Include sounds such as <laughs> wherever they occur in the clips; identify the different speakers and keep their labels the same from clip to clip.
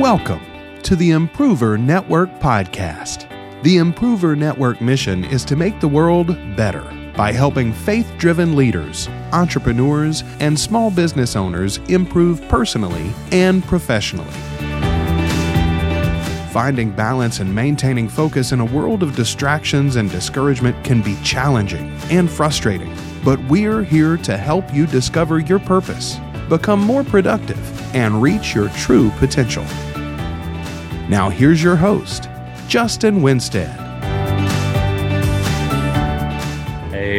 Speaker 1: Welcome to the Improver Network podcast. The Improver Network mission is to make the world better by helping faith driven leaders, entrepreneurs, and small business owners improve personally and professionally. Finding balance and maintaining focus in a world of distractions and discouragement can be challenging and frustrating, but we're here to help you discover your purpose, become more productive, and reach your true potential. Now, here's your host, Justin Winstead.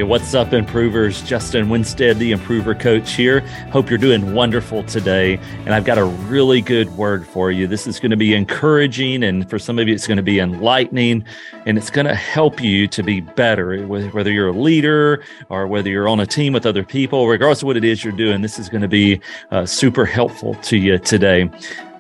Speaker 2: What's up, improvers? Justin Winstead, the improver coach here. Hope you're doing wonderful today. And I've got a really good word for you. This is going to be encouraging, and for some of you, it's going to be enlightening, and it's going to help you to be better, whether you're a leader or whether you're on a team with other people, regardless of what it is you're doing. This is going to be uh, super helpful to you today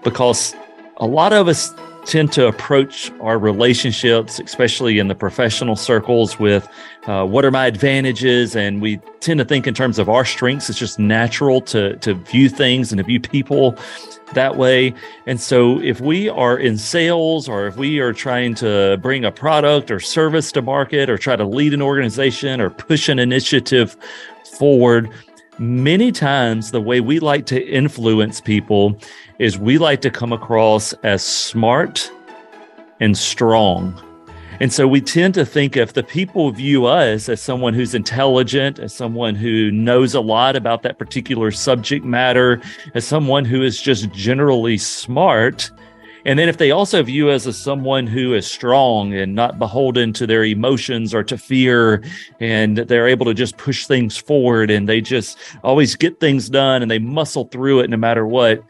Speaker 2: because a lot of us tend to approach our relationships, especially in the professional circles, with uh, what are my advantages, and we tend to think in terms of our strengths. It's just natural to to view things and to view people that way. And so, if we are in sales, or if we are trying to bring a product or service to market, or try to lead an organization, or push an initiative forward, many times the way we like to influence people is we like to come across as smart and strong. And so we tend to think if the people view us as someone who's intelligent, as someone who knows a lot about that particular subject matter, as someone who is just generally smart, and then if they also view us as someone who is strong and not beholden to their emotions or to fear, and they're able to just push things forward and they just always get things done and they muscle through it no matter what,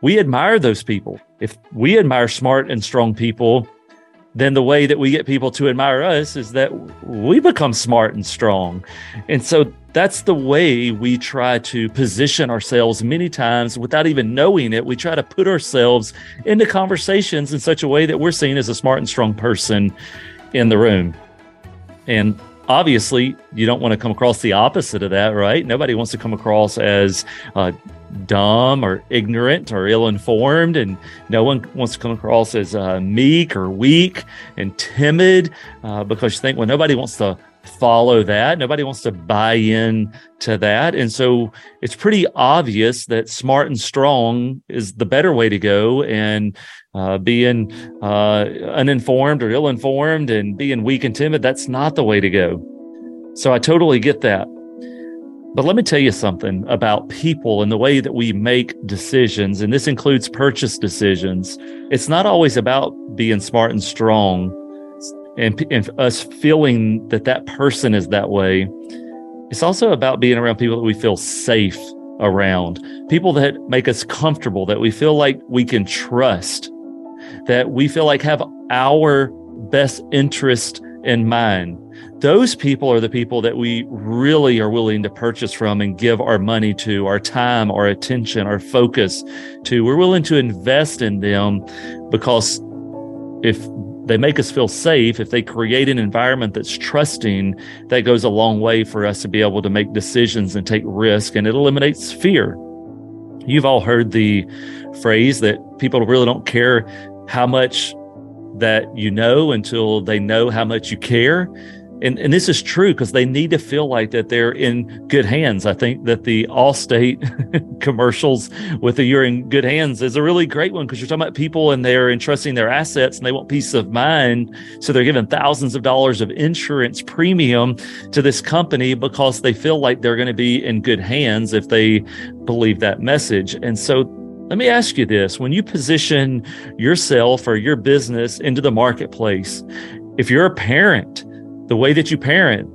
Speaker 2: we admire those people. If we admire smart and strong people, then the way that we get people to admire us is that we become smart and strong. And so that's the way we try to position ourselves many times without even knowing it. We try to put ourselves into conversations in such a way that we're seen as a smart and strong person in the room. And obviously, you don't want to come across the opposite of that, right? Nobody wants to come across as uh, dumb or ignorant or ill informed, and no one wants to come across as uh, meek or weak and timid uh, because you think, well, nobody wants to follow that. Nobody wants to buy in to that. And so it's pretty obvious that smart and strong is the better way to go. And uh, being uh, uninformed or ill informed and being weak and timid, that's not the way to go. So I totally get that. But let me tell you something about people and the way that we make decisions, and this includes purchase decisions. It's not always about being smart and strong and, and us feeling that that person is that way. It's also about being around people that we feel safe around, people that make us comfortable, that we feel like we can trust, that we feel like have our best interest in mind. Those people are the people that we really are willing to purchase from and give our money to, our time, our attention, our focus to. We're willing to invest in them because if they make us feel safe, if they create an environment that's trusting, that goes a long way for us to be able to make decisions and take risk and it eliminates fear. You've all heard the phrase that people really don't care how much that you know until they know how much you care. And, and this is true because they need to feel like that they're in good hands. I think that the Allstate <laughs> commercials with the "You're in good hands" is a really great one because you're talking about people and they're entrusting their assets and they want peace of mind, so they're giving thousands of dollars of insurance premium to this company because they feel like they're going to be in good hands if they believe that message. And so let me ask you this when you position yourself or your business into the marketplace, if you're a parent, the way that you parent,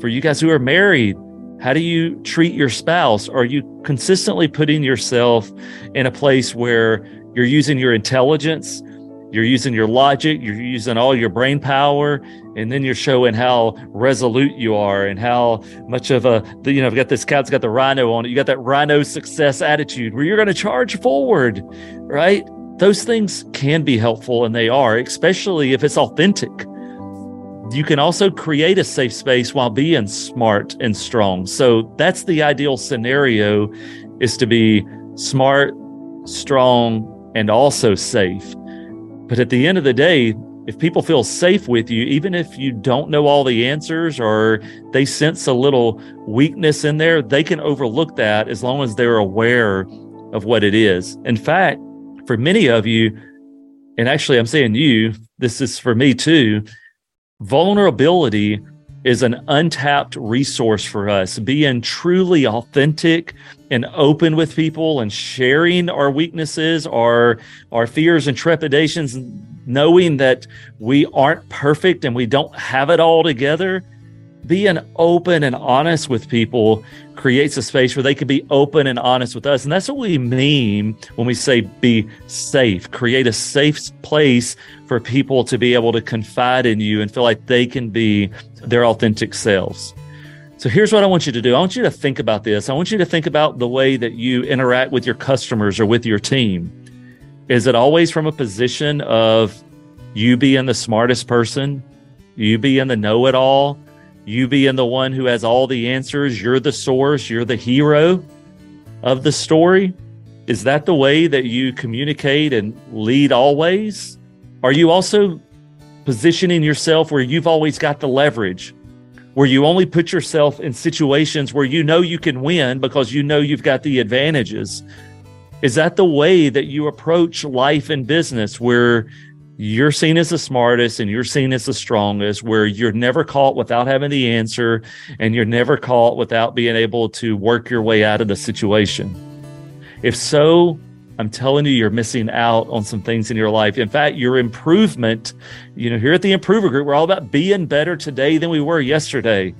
Speaker 2: for you guys who are married, how do you treat your spouse? Are you consistently putting yourself in a place where you're using your intelligence you're using your logic, you're using all your brain power, and then you're showing how resolute you are and how much of a, you know, I've got this cat's got the rhino on it. You got that rhino success attitude where you're going to charge forward, right? Those things can be helpful and they are, especially if it's authentic. You can also create a safe space while being smart and strong. So that's the ideal scenario is to be smart, strong, and also safe. But at the end of the day, if people feel safe with you, even if you don't know all the answers or they sense a little weakness in there, they can overlook that as long as they're aware of what it is. In fact, for many of you, and actually, I'm saying you, this is for me too, vulnerability is an untapped resource for us. Being truly authentic and open with people and sharing our weaknesses, our, our fears and trepidations, knowing that we aren't perfect and we don't have it all together being open and honest with people creates a space where they can be open and honest with us. And that's what we mean when we say be safe, create a safe place for people to be able to confide in you and feel like they can be their authentic selves. So here's what I want you to do. I want you to think about this. I want you to think about the way that you interact with your customers or with your team. Is it always from a position of you being the smartest person, you being the know it all? You being the one who has all the answers, you're the source, you're the hero of the story? Is that the way that you communicate and lead always? Are you also positioning yourself where you've always got the leverage, where you only put yourself in situations where you know you can win because you know you've got the advantages? Is that the way that you approach life and business where you're seen as the smartest and you're seen as the strongest, where you're never caught without having the answer and you're never caught without being able to work your way out of the situation. If so, I'm telling you, you're missing out on some things in your life. In fact, your improvement, you know, here at the Improver Group, we're all about being better today than we were yesterday.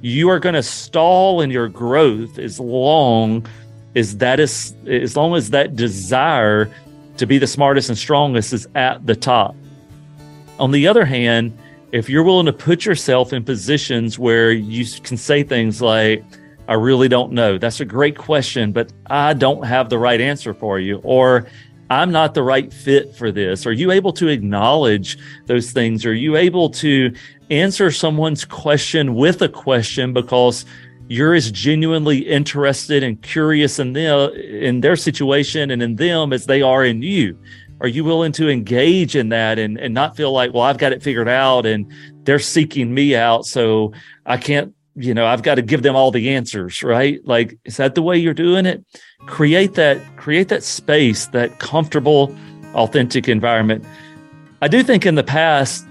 Speaker 2: You are going to stall in your growth as long as that is, as long as that desire to be the smartest and strongest is at the top. On the other hand, if you're willing to put yourself in positions where you can say things like, I really don't know. That's a great question, but I don't have the right answer for you. Or I'm not the right fit for this. Are you able to acknowledge those things? Are you able to answer someone's question with a question because you're as genuinely interested and curious in them in their situation and in them as they are in you. Are you willing to engage in that and, and not feel like well i've got it figured out and they're seeking me out so i can't you know i've got to give them all the answers right? Like is that the way you're doing it? Create that create that space that comfortable authentic environment. I do think in the past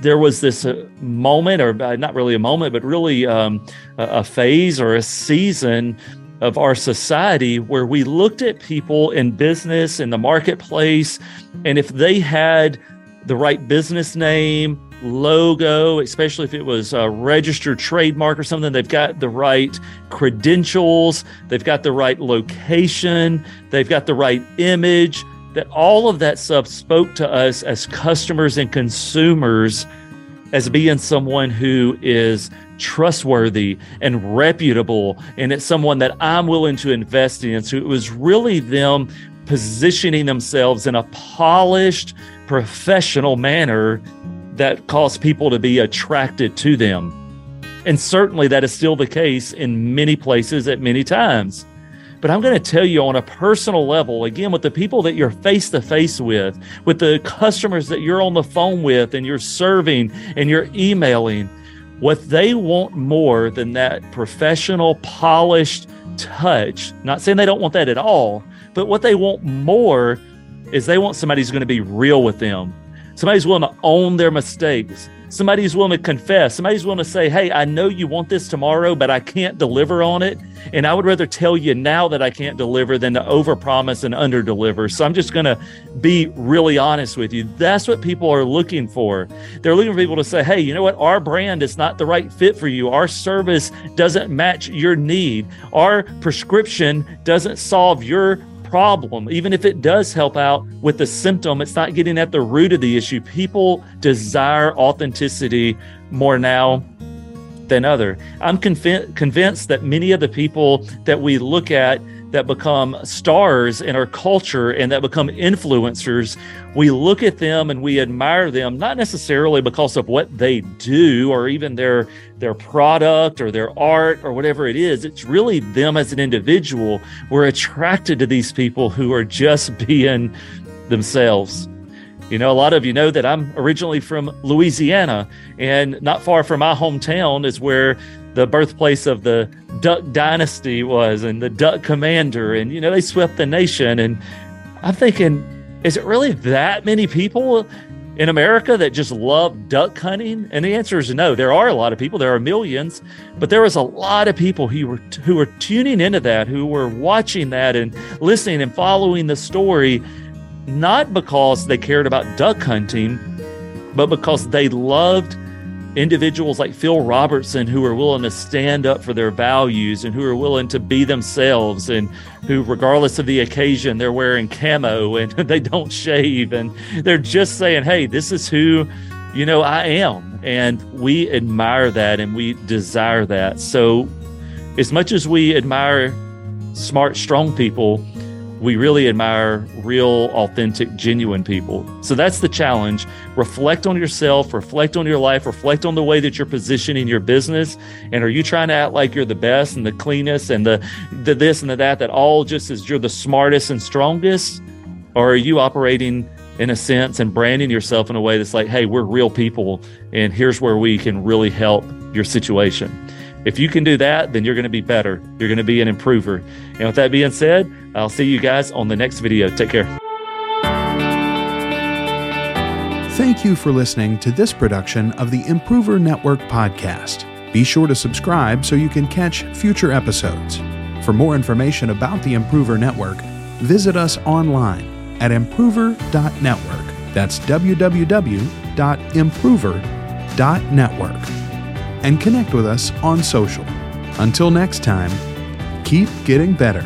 Speaker 2: there was this uh, moment, or uh, not really a moment, but really um, a, a phase or a season of our society where we looked at people in business in the marketplace, and if they had the right business name, logo, especially if it was a registered trademark or something, they've got the right credentials, they've got the right location, they've got the right image that all of that stuff spoke to us as customers and consumers as being someone who is trustworthy and reputable and it's someone that I'm willing to invest in. So it was really them positioning themselves in a polished, professional manner that caused people to be attracted to them. And certainly that is still the case in many places at many times. But I'm going to tell you on a personal level, again, with the people that you're face to face with, with the customers that you're on the phone with and you're serving and you're emailing, what they want more than that professional, polished touch, not saying they don't want that at all, but what they want more is they want somebody who's going to be real with them. Somebody's willing to own their mistakes. Somebody's willing to confess. Somebody's willing to say, Hey, I know you want this tomorrow, but I can't deliver on it. And I would rather tell you now that I can't deliver than to overpromise and underdeliver. So I'm just going to be really honest with you. That's what people are looking for. They're looking for people to say, Hey, you know what? Our brand is not the right fit for you. Our service doesn't match your need. Our prescription doesn't solve your problem, even if it does help out with the symptom, it's not getting at the root of the issue. People desire authenticity more now than other. I'm conv- convinced that many of the people that we look at that become stars in our culture and that become influencers, we look at them and we admire them not necessarily because of what they do or even their their product or their art or whatever it is. It's really them as an individual. We're attracted to these people who are just <laughs> being themselves. You know, a lot of you know that I'm originally from Louisiana, and not far from my hometown is where the birthplace of the Duck Dynasty was and the Duck Commander. And, you know, they swept the nation. And I'm thinking, is it really that many people in America that just love duck hunting? And the answer is no. There are a lot of people. There are millions, but there was a lot of people who were who were tuning into that, who were watching that and listening and following the story, not because they cared about duck hunting, but because they loved individuals like Phil Robertson who are willing to stand up for their values and who are willing to be themselves and who, regardless of the occasion, they're wearing camo and <laughs> they don't shave and they're just saying, hey, this is who, you know, I am. And we admire that and we desire that. So, as much as we admire smart, strong people, we really admire real, authentic, genuine people. So that's the challenge. Reflect on yourself, reflect on your life, reflect on the way that you're positioning your business. And are you trying to act like you're the best and the cleanest and the, the this and the that, that all just is you're the smartest and strongest? Or are you operating in a sense and branding yourself in a way that's like, hey, we're real people and here's where we can really help your situation? If you can do that, then you're going to be better. You're going to be an improver. And with that being said, I'll see you guys on the next video. Take care.
Speaker 1: Thank you for listening to this production of the Improver Network podcast. Be sure to subscribe so you can catch future episodes. For more information about the Improver Network, visit us online at improver.network. That's www.improver.network. And connect with us on social. Until next time, keep getting better.